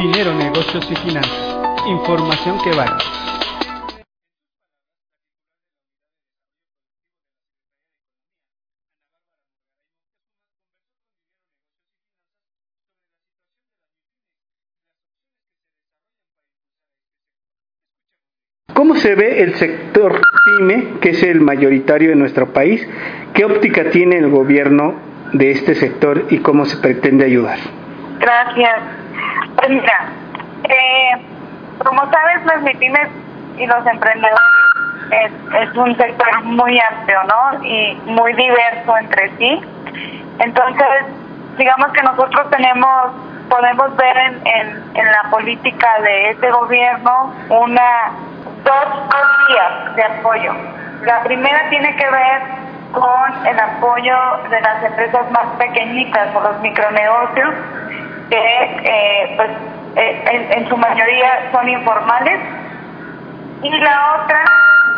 dinero, negocios y finanzas. Información que vale. ¿Cómo se ve el sector PYME, que es el mayoritario en nuestro país? ¿Qué óptica tiene el gobierno de este sector y cómo se pretende ayudar? Gracias. Pues mira, eh, como sabes, las MIPIMES y los emprendedores es, un sector muy amplio, ¿no? Y muy diverso entre sí. Entonces, digamos que nosotros tenemos, podemos ver en, en, la política de este gobierno una dos, dos vías de apoyo. La primera tiene que ver con el apoyo de las empresas más pequeñitas o los micronegocios que eh, pues eh, en, su mayoría son informales y la otra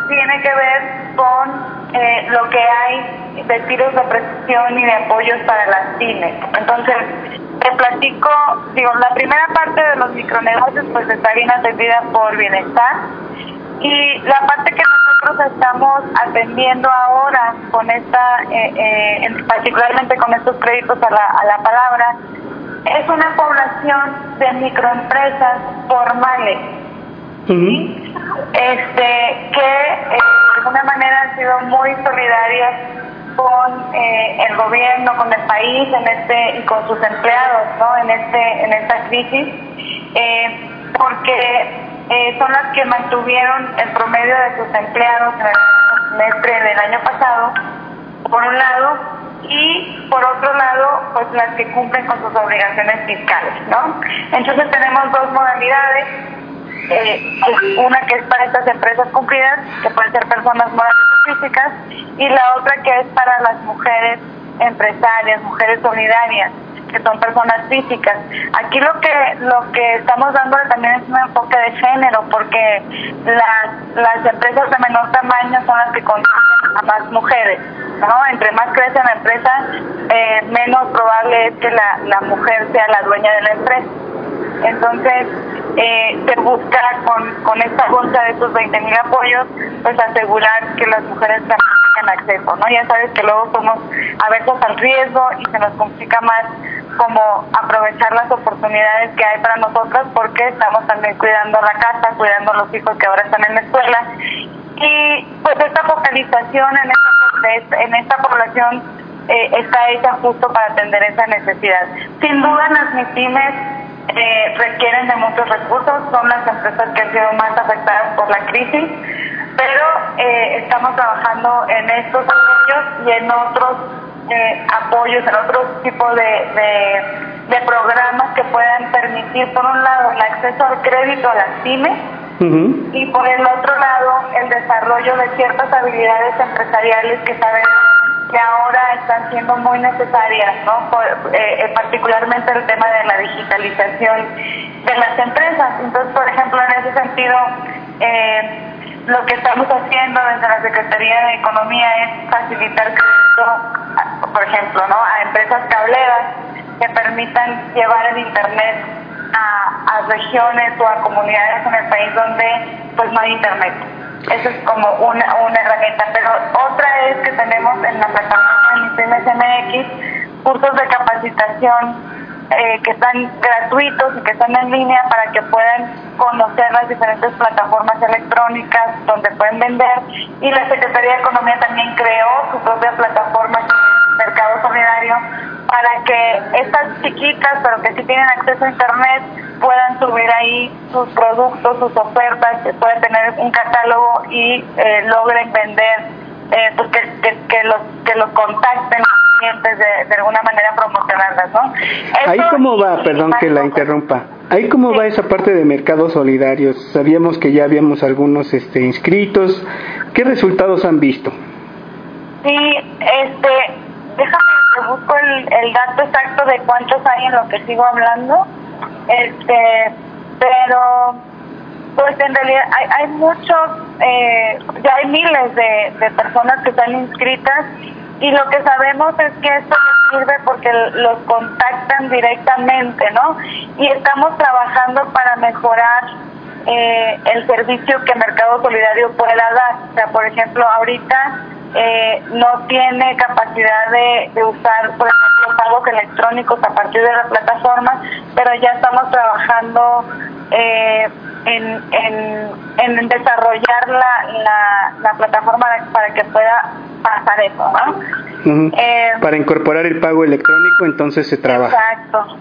tiene que ver con eh, lo que hay de tiros de presión y de apoyos para las pymes. Entonces, te platico, digo, la primera parte de los micronegocios pues está bien atendida por bienestar y la parte que nosotros estamos atendiendo ahora con esta, eh, particularmente con estos créditos a la, a la palabra, es una población de microempresas formales, este, que eh, de alguna manera han sido muy solidarias con eh, el gobierno, con el país, en este y con sus empleados, ¿no? En este, en esta crisis, eh, porque son las que mantuvieron el promedio de sus empleados en el semestre del año pasado, por un lado, y por otro lado, pues las que cumplen con sus obligaciones fiscales, ¿no? Entonces tenemos dos modalidades, eh, una que es para estas empresas cumplidas, que pueden ser personas morales o físicas, y la otra que es para las mujeres empresarias, mujeres solidarias que son personas físicas. Aquí lo que lo que estamos dándole también es un enfoque de género, porque las, las empresas de menor tamaño son las que consumen a más mujeres. ¿no? Entre más crece la empresa, eh, menos probable es que la, la mujer sea la dueña de la empresa. Entonces, eh, se busca con, con esta bolsa de estos 20 mil apoyos, pues asegurar que las mujeres también tengan acceso, ¿no? Ya sabes que luego somos aversos al riesgo y se nos complica más como aprovechar las oportunidades que hay para nosotras porque estamos también cuidando la casa, cuidando a los hijos que ahora están en la escuela y pues esta focalización en esta, en esta población eh, está hecha justo para atender esa necesidad. Sin duda las MIPIMES eh, requieren de muchos recursos, son las empresas que han sido más afectadas por la crisis, pero eh, estamos trabajando en estos apoyos y en otros eh, apoyos, en otros tipos de, de, programas que puedan permitir, por un lado, el acceso al crédito a las pymes y por el otro lado, el desarrollo de ciertas habilidades empresariales que sabemos que ahora están siendo muy necesarias, ¿no? Eh, eh, particularmente el tema de la digitalización de las empresas. Entonces, por ejemplo, en ese sentido, eh, lo que estamos haciendo desde la Secretaría de Economía es facilitar crédito, por ejemplo, ¿no? a empresas cableras que permitan llevar el Internet a, a regiones o a comunidades en el país donde pues no hay Internet. Eso es como una, una herramienta. Pero otra es que tenemos en la plataforma MX cursos de capacitación eh, que están gratuitos y que están en línea para que puedan conocer las diferentes plataformas electrónicas donde pueden vender. Y la Secretaría de Economía también creó su propia plataforma Mercado Solidario para que estas chiquitas, pero que sí tienen acceso a Internet, puedan subir ahí sus productos, sus ofertas, puedan tener un catálogo y eh, logren vender, eh, pues que, que, los, que los contacten clientes de, de alguna manera promocionarlas, ¿no? Ahí cómo va, perdón que la interrumpa. Ahí cómo va esa parte de mercados solidarios. Sabíamos que ya habíamos algunos este, inscritos. ¿Qué resultados han visto? Sí, este, déjame que busco el, el dato exacto de cuántos hay en lo que sigo hablando. Este, pero pues en realidad hay, hay muchos, eh, ya hay miles de, de personas que están inscritas y lo que sabemos es que esto les sirve porque los contactan directamente, ¿no? Y estamos trabajando para mejorar eh, el servicio que Mercado Solidario pueda dar. O sea, por ejemplo, ahorita eh, no tiene capacidad de, de, usar, por ejemplo, pagos electrónicos a partir de la plataforma, pero ya estamos trabajando eh, en, en, en, desarrollar la, la, plataforma para que pueda pasar eso, ¿no? Eh, para incorporar el pago electrónico, entonces se trabaja. Exacto.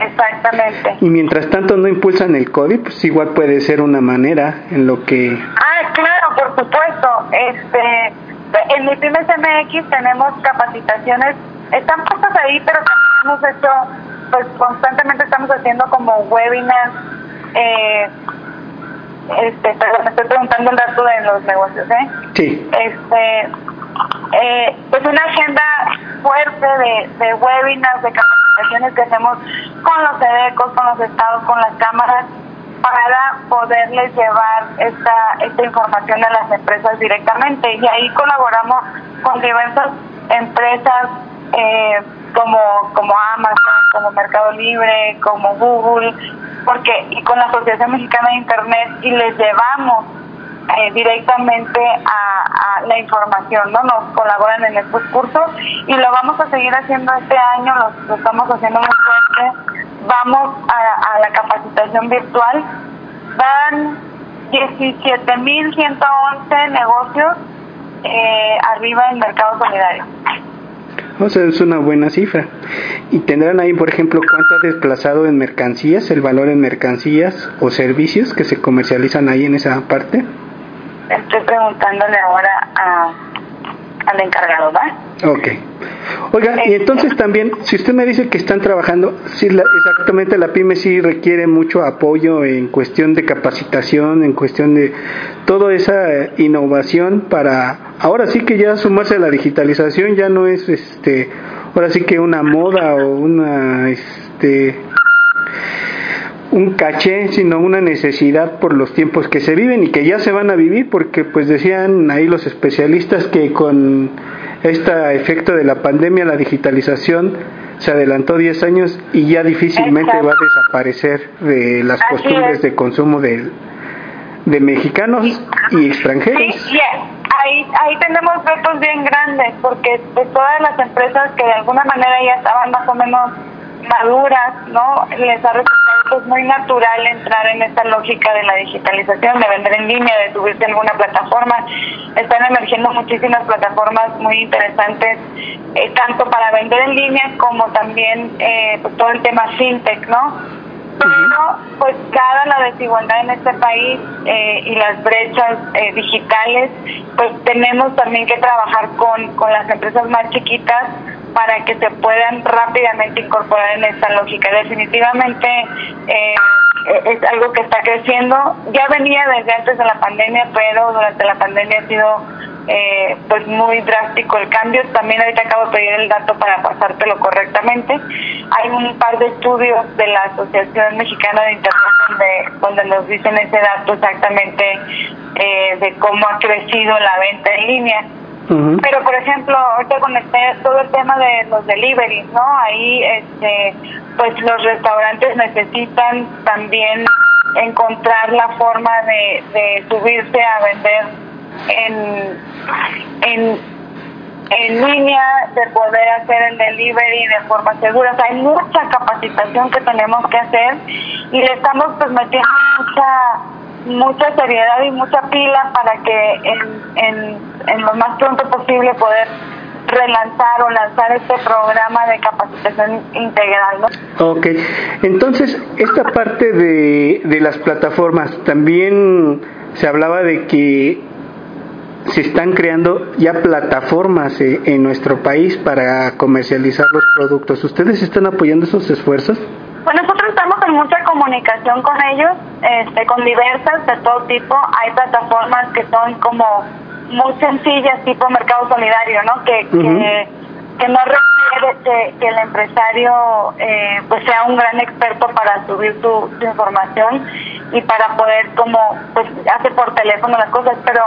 Exactamente. Y mientras tanto no impulsan el código, pues igual puede ser una manera en lo que... Ah, claro, por supuesto. Este, en mi Pymes MX tenemos capacitaciones, están puestas ahí, pero también hemos hecho, pues constantemente estamos haciendo como webinars. Eh, este, pero me estoy preguntando el dato de los negocios, ¿eh? Sí. Este, eh, pues una agenda fuerte de, de webinars, de capacitaciones que hacemos con los EDECOS, con los estados, con las cámaras, para poderles llevar esta, esta información a las empresas directamente. Y ahí colaboramos con diversas empresas eh, como, como Amazon, como Mercado Libre, como Google, porque y con la Asociación Mexicana de Internet y les llevamos eh, directamente a, la información, ¿no? Nos colaboran en estos cursos y lo vamos a seguir haciendo este año, lo, estamos haciendo muy fuerte. Vamos a, la capacitación virtual. Van 17.111 negocios eh, arriba en Mercado Solidario. O sea, es una buena cifra. ¿Y tendrán ahí, por ejemplo, cuánto ha desplazado en mercancías, el valor en mercancías o servicios que se comercializan ahí en esa parte? Estoy preguntándole ahora a, al encargado, ¿va? Ok. Oiga, y entonces también, si usted me dice que están trabajando, sí, exactamente la PYME sí requiere mucho apoyo en cuestión de capacitación, en cuestión de toda esa innovación para, ahora sí que ya sumarse a la digitalización ya no es, este, ahora sí que una moda o una, este, un caché, sino una necesidad por los tiempos que se viven y que ya se van a vivir, porque pues decían ahí los especialistas que con este efecto de la pandemia, la digitalización se adelantó 10 años y ya difícilmente va a desaparecer de las costumbres de consumo de, de mexicanos y extranjeros. Sí, ahí, ahí tenemos retos bien grandes, porque de todas las empresas que de alguna manera ya estaban más o menos maduras, ¿no? Les ha resultado pues muy natural entrar en esta lógica de la digitalización, de vender en línea, de subirse a alguna plataforma. Están emergiendo muchísimas plataformas muy interesantes, eh, tanto para vender en línea como también eh, pues, todo el tema fintech, ¿no? Pero, pues, dada la desigualdad en este país eh, y las brechas digitales, pues tenemos también que trabajar con, con las empresas más chiquitas para que se puedan rápidamente incorporar en esta lógica. Definitivamente eh, es algo que está creciendo. Ya venía desde antes de la pandemia, pero durante la pandemia ha sido eh, pues muy drástico el cambio. También ahorita acabo de pedir el dato para pasártelo correctamente. Hay un par de estudios de la Asociación Mexicana de Internet donde, donde nos dicen ese dato exactamente eh, de cómo ha crecido la venta en línea. Pero, por ejemplo, ahorita con todo el tema de los deliveries, ¿no? Ahí, este, pues los restaurantes necesitan también encontrar la forma de, de subirse a vender en, en, en línea, de poder hacer el delivery de forma segura. O sea, hay mucha capacitación que tenemos que hacer y le estamos pues metiendo mucha mucha seriedad y mucha pila para que en, en, lo más pronto posible poder relanzar o lanzar este programa de capacitación integral. ¿no? Ok, entonces esta parte de, de las plataformas, también se hablaba de que se están creando ya plataformas eh, en nuestro país para comercializar los productos. ¿Ustedes están apoyando esos esfuerzos? Pues nosotros estamos en mucha comunicación con ellos, este, con diversas de todo tipo. Hay plataformas que son como muy sencillas, tipo Mercado Solidario, ¿no? Que, que, no requiere que, el empresario eh, pues sea un gran experto para subir su, su información y para poder como pues hace por teléfono las cosas, pero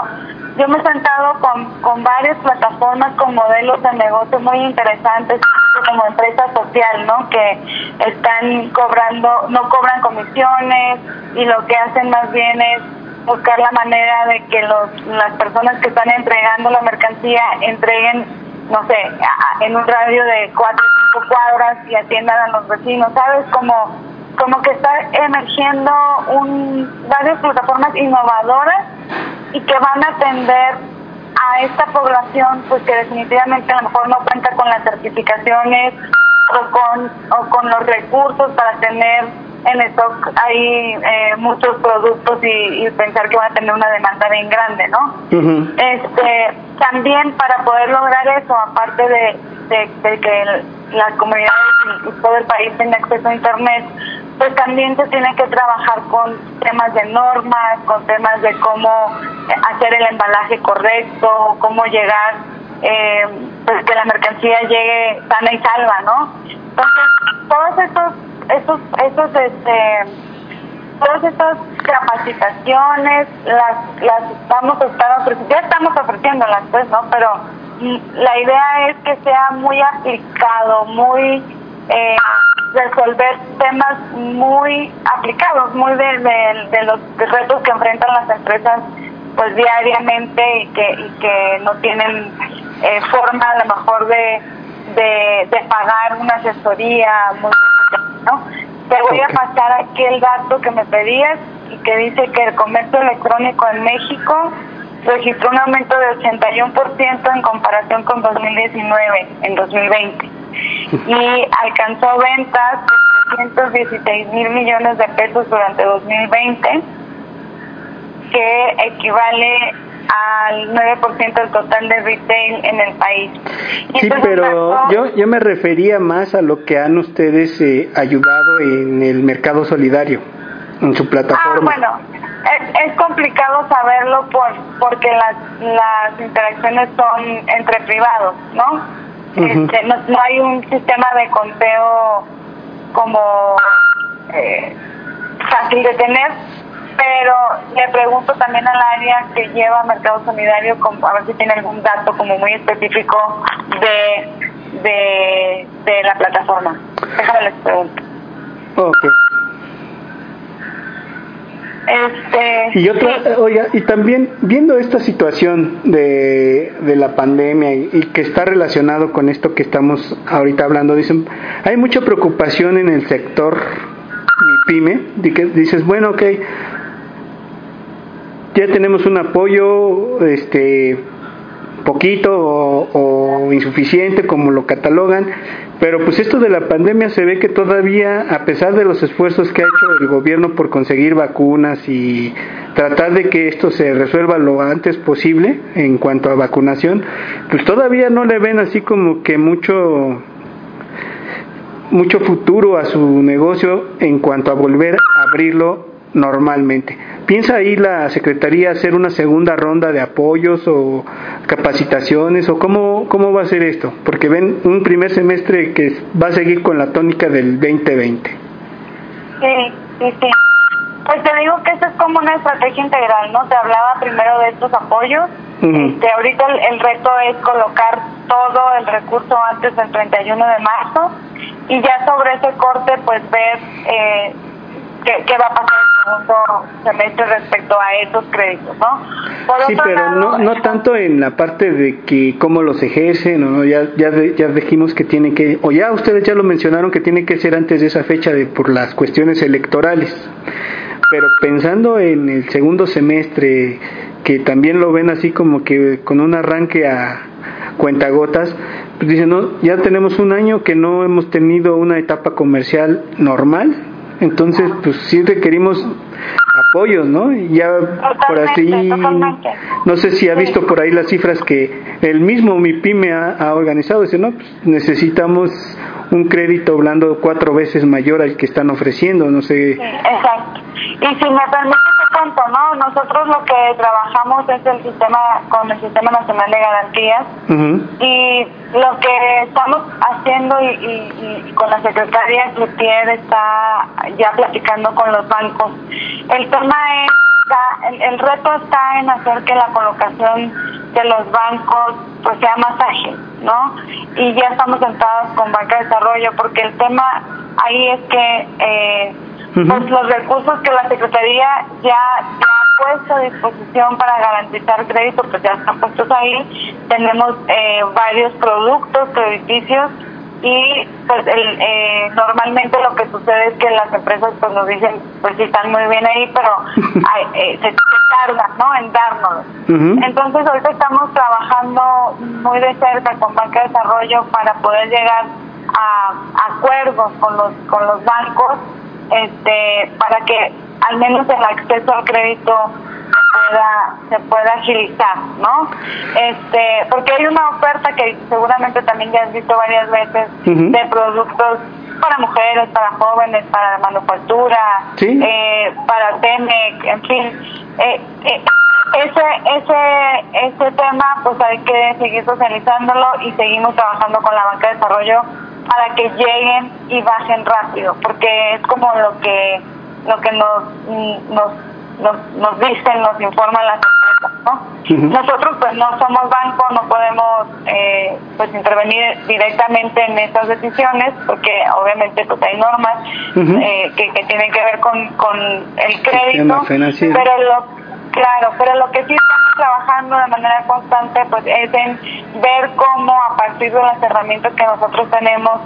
yo me he sentado con, con varias plataformas con modelos de negocio muy interesantes, como empresa social, ¿no? Que están cobrando, no cobran comisiones y lo que hacen más bien es buscar la manera de que los, las personas que están entregando la mercancía entreguen, no sé, en un radio de cuatro o cinco cuadras y atiendan a los vecinos, ¿sabes? Como, como que está emergiendo un, varias plataformas innovadoras y que van a atender a esta población pues que definitivamente a lo mejor no cuenta con las certificaciones o con, o con los recursos para tener en stock hay eh, muchos productos y, pensar que van a tener una demanda bien grande, ¿no? Este también para poder lograr eso, aparte de, de, que las comunidades y todo el país tengan acceso a internet, pues también se tiene que trabajar con temas de normas, con temas de cómo hacer el embalaje correcto, cómo llegar, eh, pues que la mercancía llegue sana y salva, ¿no? Entonces, todos estos, estos, estos, este, todas estas capacitaciones las, las vamos a estar ofreciendo, ya estamos ofreciéndolas, pues, ¿no? Pero mm, la idea es que sea muy aplicado, muy eh, resolver temas muy aplicados, muy de, de, los retos que enfrentan las empresas pues diariamente y que, y que no tienen eh, forma a lo mejor de, de, pagar una asesoría muy ¿no? Te voy a pasar aquí el dato que me pedías y que dice que el comercio electrónico en México registró un aumento de 81% en comparación con 2019 en 2020 y alcanzó ventas de 316 mil millones de pesos durante 2020, que equivale al 9% del total de retail en el país. sí, pero yo, yo me refería más a lo que han ustedes eh, ayudado en el mercado solidario, en su plataforma. Ah, bueno, es, complicado saberlo por porque las, las interacciones son entre privados, ¿no? Este, no, hay un sistema de conteo como eh, fácil de tener, pero le pregunto también al área que lleva Mercado Solidario a ver si tiene algún dato como muy específico de, de, de la plataforma. Déjame les pregunto. Okay. Este, y otra, oiga, y también viendo esta situación de, de la pandemia y, que está relacionado con esto que estamos ahorita hablando, dicen, hay mucha preocupación en el sector mi pyme, de que dices, bueno, ok, ya tenemos un apoyo, este, poquito o, insuficiente como lo catalogan, pero pues esto de la pandemia se ve que todavía, a pesar de los esfuerzos que ha hecho el gobierno por conseguir vacunas y tratar de que esto se resuelva lo antes posible en cuanto a vacunación, pues todavía no le ven así como que mucho mucho futuro a su negocio en cuanto a volver a abrirlo normalmente. ¿Piensa ahí la Secretaría hacer una segunda ronda de apoyos o capacitaciones o cómo, cómo va a ser esto? Porque ven un primer semestre que va a seguir con la tónica del 2020. Sí, sí, sí. Pues te digo que esto es como una estrategia integral, ¿no? Te hablaba primero de estos apoyos. este, ahorita el, reto es colocar todo el recurso antes del 31 de marzo y ya sobre ese corte pues ver eh, qué, va a pasar en el segundo semestre respecto a esos créditos, ¿no? sí, pero no, no tanto en la parte de que cómo los ejercen, o ya, ya, ya dijimos que tiene que, o ya ustedes ya lo mencionaron que tiene que ser antes de esa fecha de por las cuestiones electorales. Pero pensando en el segundo semestre, que también lo ven así como que con un arranque a cuentagotas, pues dicen, no, ya tenemos un año que no hemos tenido una etapa comercial normal, entonces, pues sí requerimos apoyos, ¿no? Ya por así, no sé si ha visto por ahí las cifras que el mismo MIPYME ha, ha organizado, dice, no, pues necesitamos un crédito blando cuatro veces mayor al que están ofreciendo, no sé. exacto. Y si me permite te cuento, ¿no? Nosotros lo que trabajamos es el sistema, con el Sistema Nacional de Garantías, y lo que estamos haciendo y, con la secretaria Cloutier está ya platicando con los bancos. El tema es el, el, reto está en hacer que la colocación de los bancos pues sea más ágil, ¿no? Y ya estamos sentados con Banca de Desarrollo porque el tema ahí es que eh, pues los recursos que la Secretaría ya, ha puesto a disposición para garantizar crédito pues ya están puestos ahí. Tenemos eh, varios productos crediticios y pues el, eh, normalmente lo que sucede es que las empresas pues nos dicen pues sí están muy bien ahí pero eh, se, tardan no en dárnoslos entonces ahorita estamos trabajando muy de cerca con Banca de Desarrollo para poder llegar a, acuerdos con los con los bancos este para que al menos el acceso al crédito pueda se pueda agilizar, ¿no? Este, porque hay una oferta que seguramente también ya has visto varias veces de productos para mujeres, para jóvenes, para manufactura, eh, para TEMEC, en fin. Eh, eh, ese, ese, ese tema pues hay que seguir socializándolo y seguimos trabajando con la banca de desarrollo para que lleguen y bajen rápido, porque es como lo que lo que nos, nos nos, nos dicen, nos informan las empresas, ¿no? Nosotros pues no somos banco, no podemos eh, pues intervenir directamente en esas decisiones porque obviamente pues hay normas eh, que, que tienen que ver con, con el crédito, pero lo Claro, pero lo que sí estamos trabajando de manera constante pues es en ver cómo a partir de las herramientas que nosotros tenemos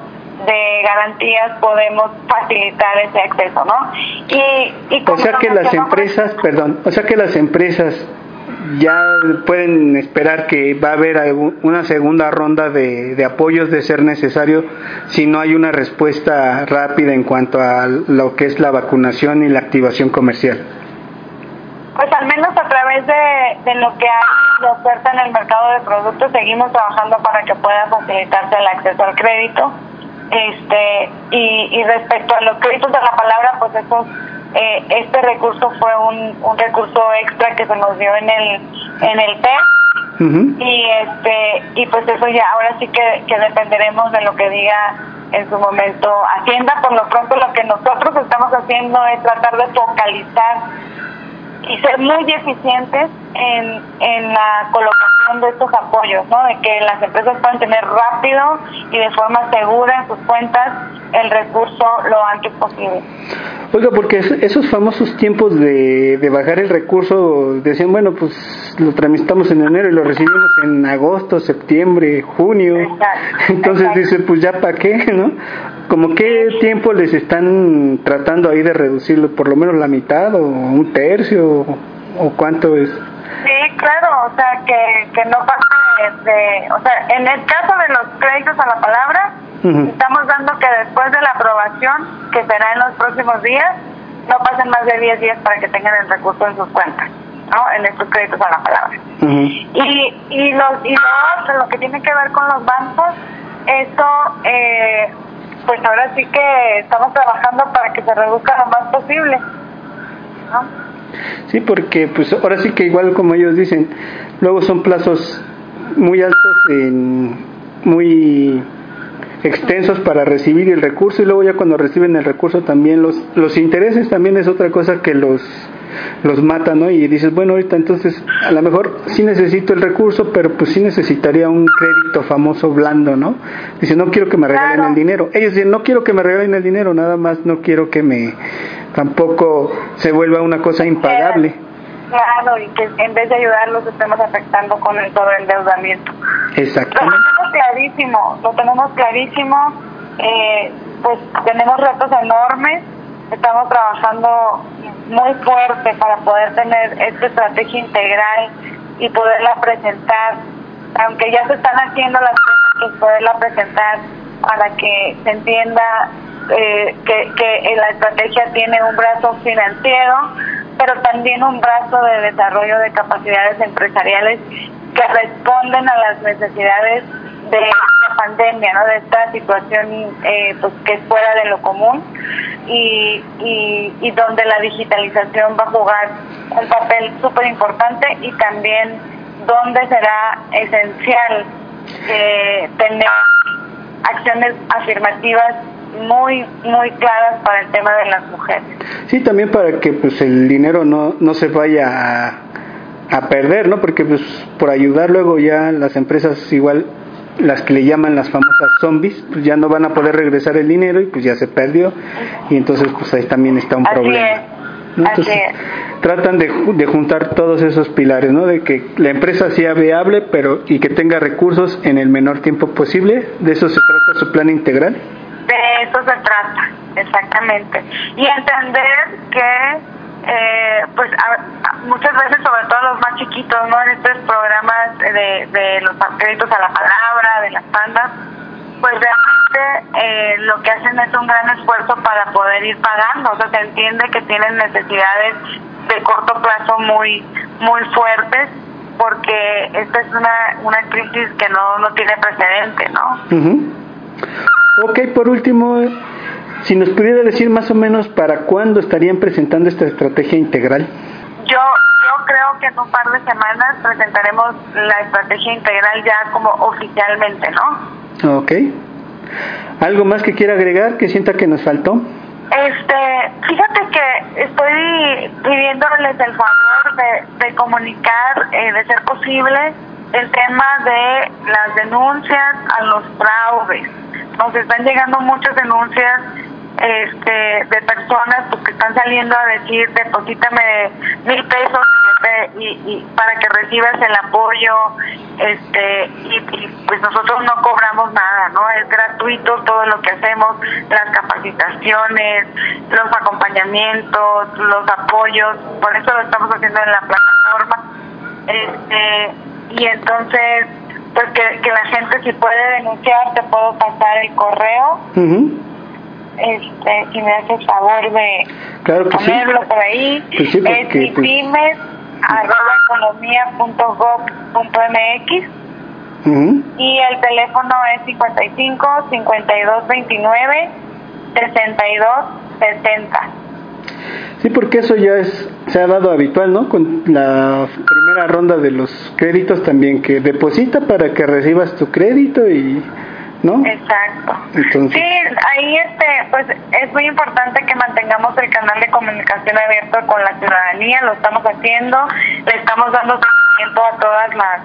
de garantías podemos facilitar ese acceso, ¿no? Y, y o sea que las empresas, perdón, o sea que las empresas ya pueden esperar que va a haber una segunda ronda de, de, apoyos de ser necesario si no hay una respuesta rápida en cuanto a lo que es la vacunación y la activación comercial. Pues al menos a través de, de lo que hay de oferta en el mercado de productos seguimos trabajando para que pueda facilitarse el acceso al crédito este y, y respecto a los créditos de la palabra pues eso eh, este recurso fue un, un recurso extra que se nos dio en el en el TEP y este y pues eso ya ahora sí que, que dependeremos de lo que diga en su momento Hacienda. Por lo pronto lo que nosotros estamos haciendo es tratar de focalizar y ser muy eficientes en, en la colocación de estos apoyos, ¿no? De que las empresas puedan tener rápido y de forma segura en sus cuentas el recurso lo antes posible. Oiga, porque esos famosos tiempos de, de bajar el recurso, decían, bueno, pues lo tramitamos en enero y lo recibimos en agosto, septiembre, junio. Entonces dice, pues ya para qué, ¿no? Como qué tiempo les están tratando ahí de reducirlo, por lo menos la mitad o un tercio o cuánto es. Sí, claro, o sea, que, que no pase de, o sea, en el caso de los créditos a la palabra, estamos dando que después de la aprobación, que será en los próximos días, no pasen más de 10 días para que tengan el recurso en sus cuentas, ¿no? En estos créditos a la palabra. Y, y, los, y lo lo que tiene que ver con los bancos, eso, eh, pues ahora sí que estamos trabajando para que se reduzca lo más posible, ¿no? Sí, porque pues ahora sí que igual como ellos dicen, luego son plazos muy altos, en, muy extensos para recibir el recurso y luego ya cuando reciben el recurso también los los intereses también es otra cosa que los los mata, ¿no? Y dices, bueno, ahorita entonces a lo mejor sí necesito el recurso, pero pues sí necesitaría un crédito famoso blando, ¿no? Dice, no quiero que me regalen el dinero. Ellos dicen, no quiero que me regalen el dinero, nada más no quiero que me tampoco se vuelva una cosa impagable. Claro, y que en vez de ayudarlos estemos afectando con el, todo el endeudamiento. Exactamente. Lo tenemos clarísimo, lo tenemos clarísimo. Eh, pues tenemos retos enormes, estamos trabajando muy fuerte para poder tener esta estrategia integral y poderla presentar, aunque ya se están haciendo las cosas, pues poderla presentar para que se entienda eh, que, que la estrategia tiene un brazo financiero, pero también un brazo de desarrollo de capacidades empresariales que responden a las necesidades de la pandemia, ¿no? de esta situación eh, pues que es fuera de lo común y, y, y donde la digitalización va a jugar un papel súper importante y también donde será esencial eh, tener acciones afirmativas muy, muy claras para el tema de las mujeres. Sí, también para que pues el dinero no, no se vaya a, a perder, ¿no? Porque pues por ayudar luego ya las empresas igual las que le llaman las famosas zombies, pues ya no van a poder regresar el dinero y pues ya se perdió y entonces pues ahí también está un problema. Entonces, tratan de, de, juntar todos esos pilares, ¿no? De que la empresa sea viable, pero y que tenga recursos en el menor tiempo posible. De eso se trata su plan integral. Eso se trata, exactamente. Y entender que eh, pues muchas veces, sobre todo los más chiquitos, ¿no? En estos programas de, de los créditos a la palabra, de las bandas, pues realmente eh, lo que hacen es un gran esfuerzo para poder ir pagando. O sea, se entiende que tienen necesidades de corto plazo muy, muy fuertes porque esta es una, una crisis que no, no tiene precedente, ¿no? Ok, por último, si nos pudiera decir más o menos para cuándo estarían presentando esta estrategia integral. Yo, yo creo que en un par de semanas presentaremos la estrategia integral ya como oficialmente, ¿no? Ok. ¿Algo más que quiera agregar que sienta que nos faltó? Este, fíjate que estoy pidiéndoles el favor de, de comunicar, eh, de ser posible, el tema de las denuncias a los fraudes. Nos están llegando muchas denuncias este, de personas pues, que están saliendo a decir deposítame mil pesos y, y, para que recibas el apoyo este y, pues nosotros no cobramos nada no es gratuito todo lo que hacemos las capacitaciones los acompañamientos los apoyos por eso lo estamos haciendo en la plataforma este y entonces pues que, que la gente si puede denunciar te puedo pasar el correo. Este, si me hace favor de ponerlo por ahí, pues sí, es pymes arroba y el teléfono es 55 52 29 62 60. Sí, porque eso ya es se ha dado habitual, ¿no? Con la primera ronda de los créditos también que deposita para que recibas tu crédito y ¿no? Exacto. Sí, ahí este, pues es muy importante que mantengamos el canal de comunicación abierto con la ciudadanía, lo estamos haciendo, le estamos dando seguimiento a todas las,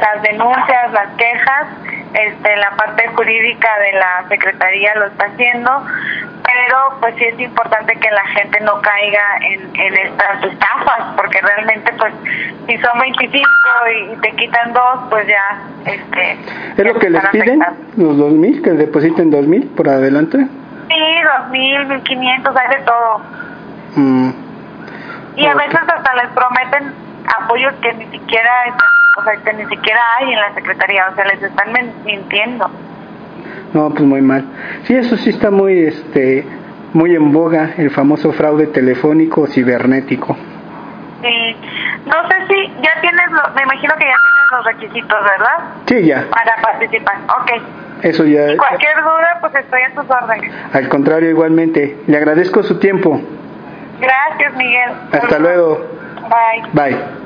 las denuncias, las quejas, este, la parte jurídica de la Secretaría lo está haciendo, pero pues sí es importante que la gente no caiga en, en estas estafas, porque realmente pues si son 25 y, te quitan dos, pues ya... este ¿Es lo que les piden los 2.000, que depositen 2.000 por adelante? Sí, 2.000, 1.500, hay de todo. Mm. Y a veces hasta les prometen apoyos que ni siquiera o sea, que ni siquiera hay en la Secretaría, o sea, les están mintiendo. No, pues muy mal. Sí, eso sí está muy, este, muy en boga, el famoso fraude telefónico o cibernético. Sí, no sé si ya tienes, me imagino que ya tienes los requisitos, ¿verdad? Sí, ya. Para participar, ok. Eso ya. Y cualquier duda, pues estoy a tus órdenes. Al contrario, igualmente. Le agradezco su tiempo. Gracias, Miguel. Hasta luego. Bye. Bye.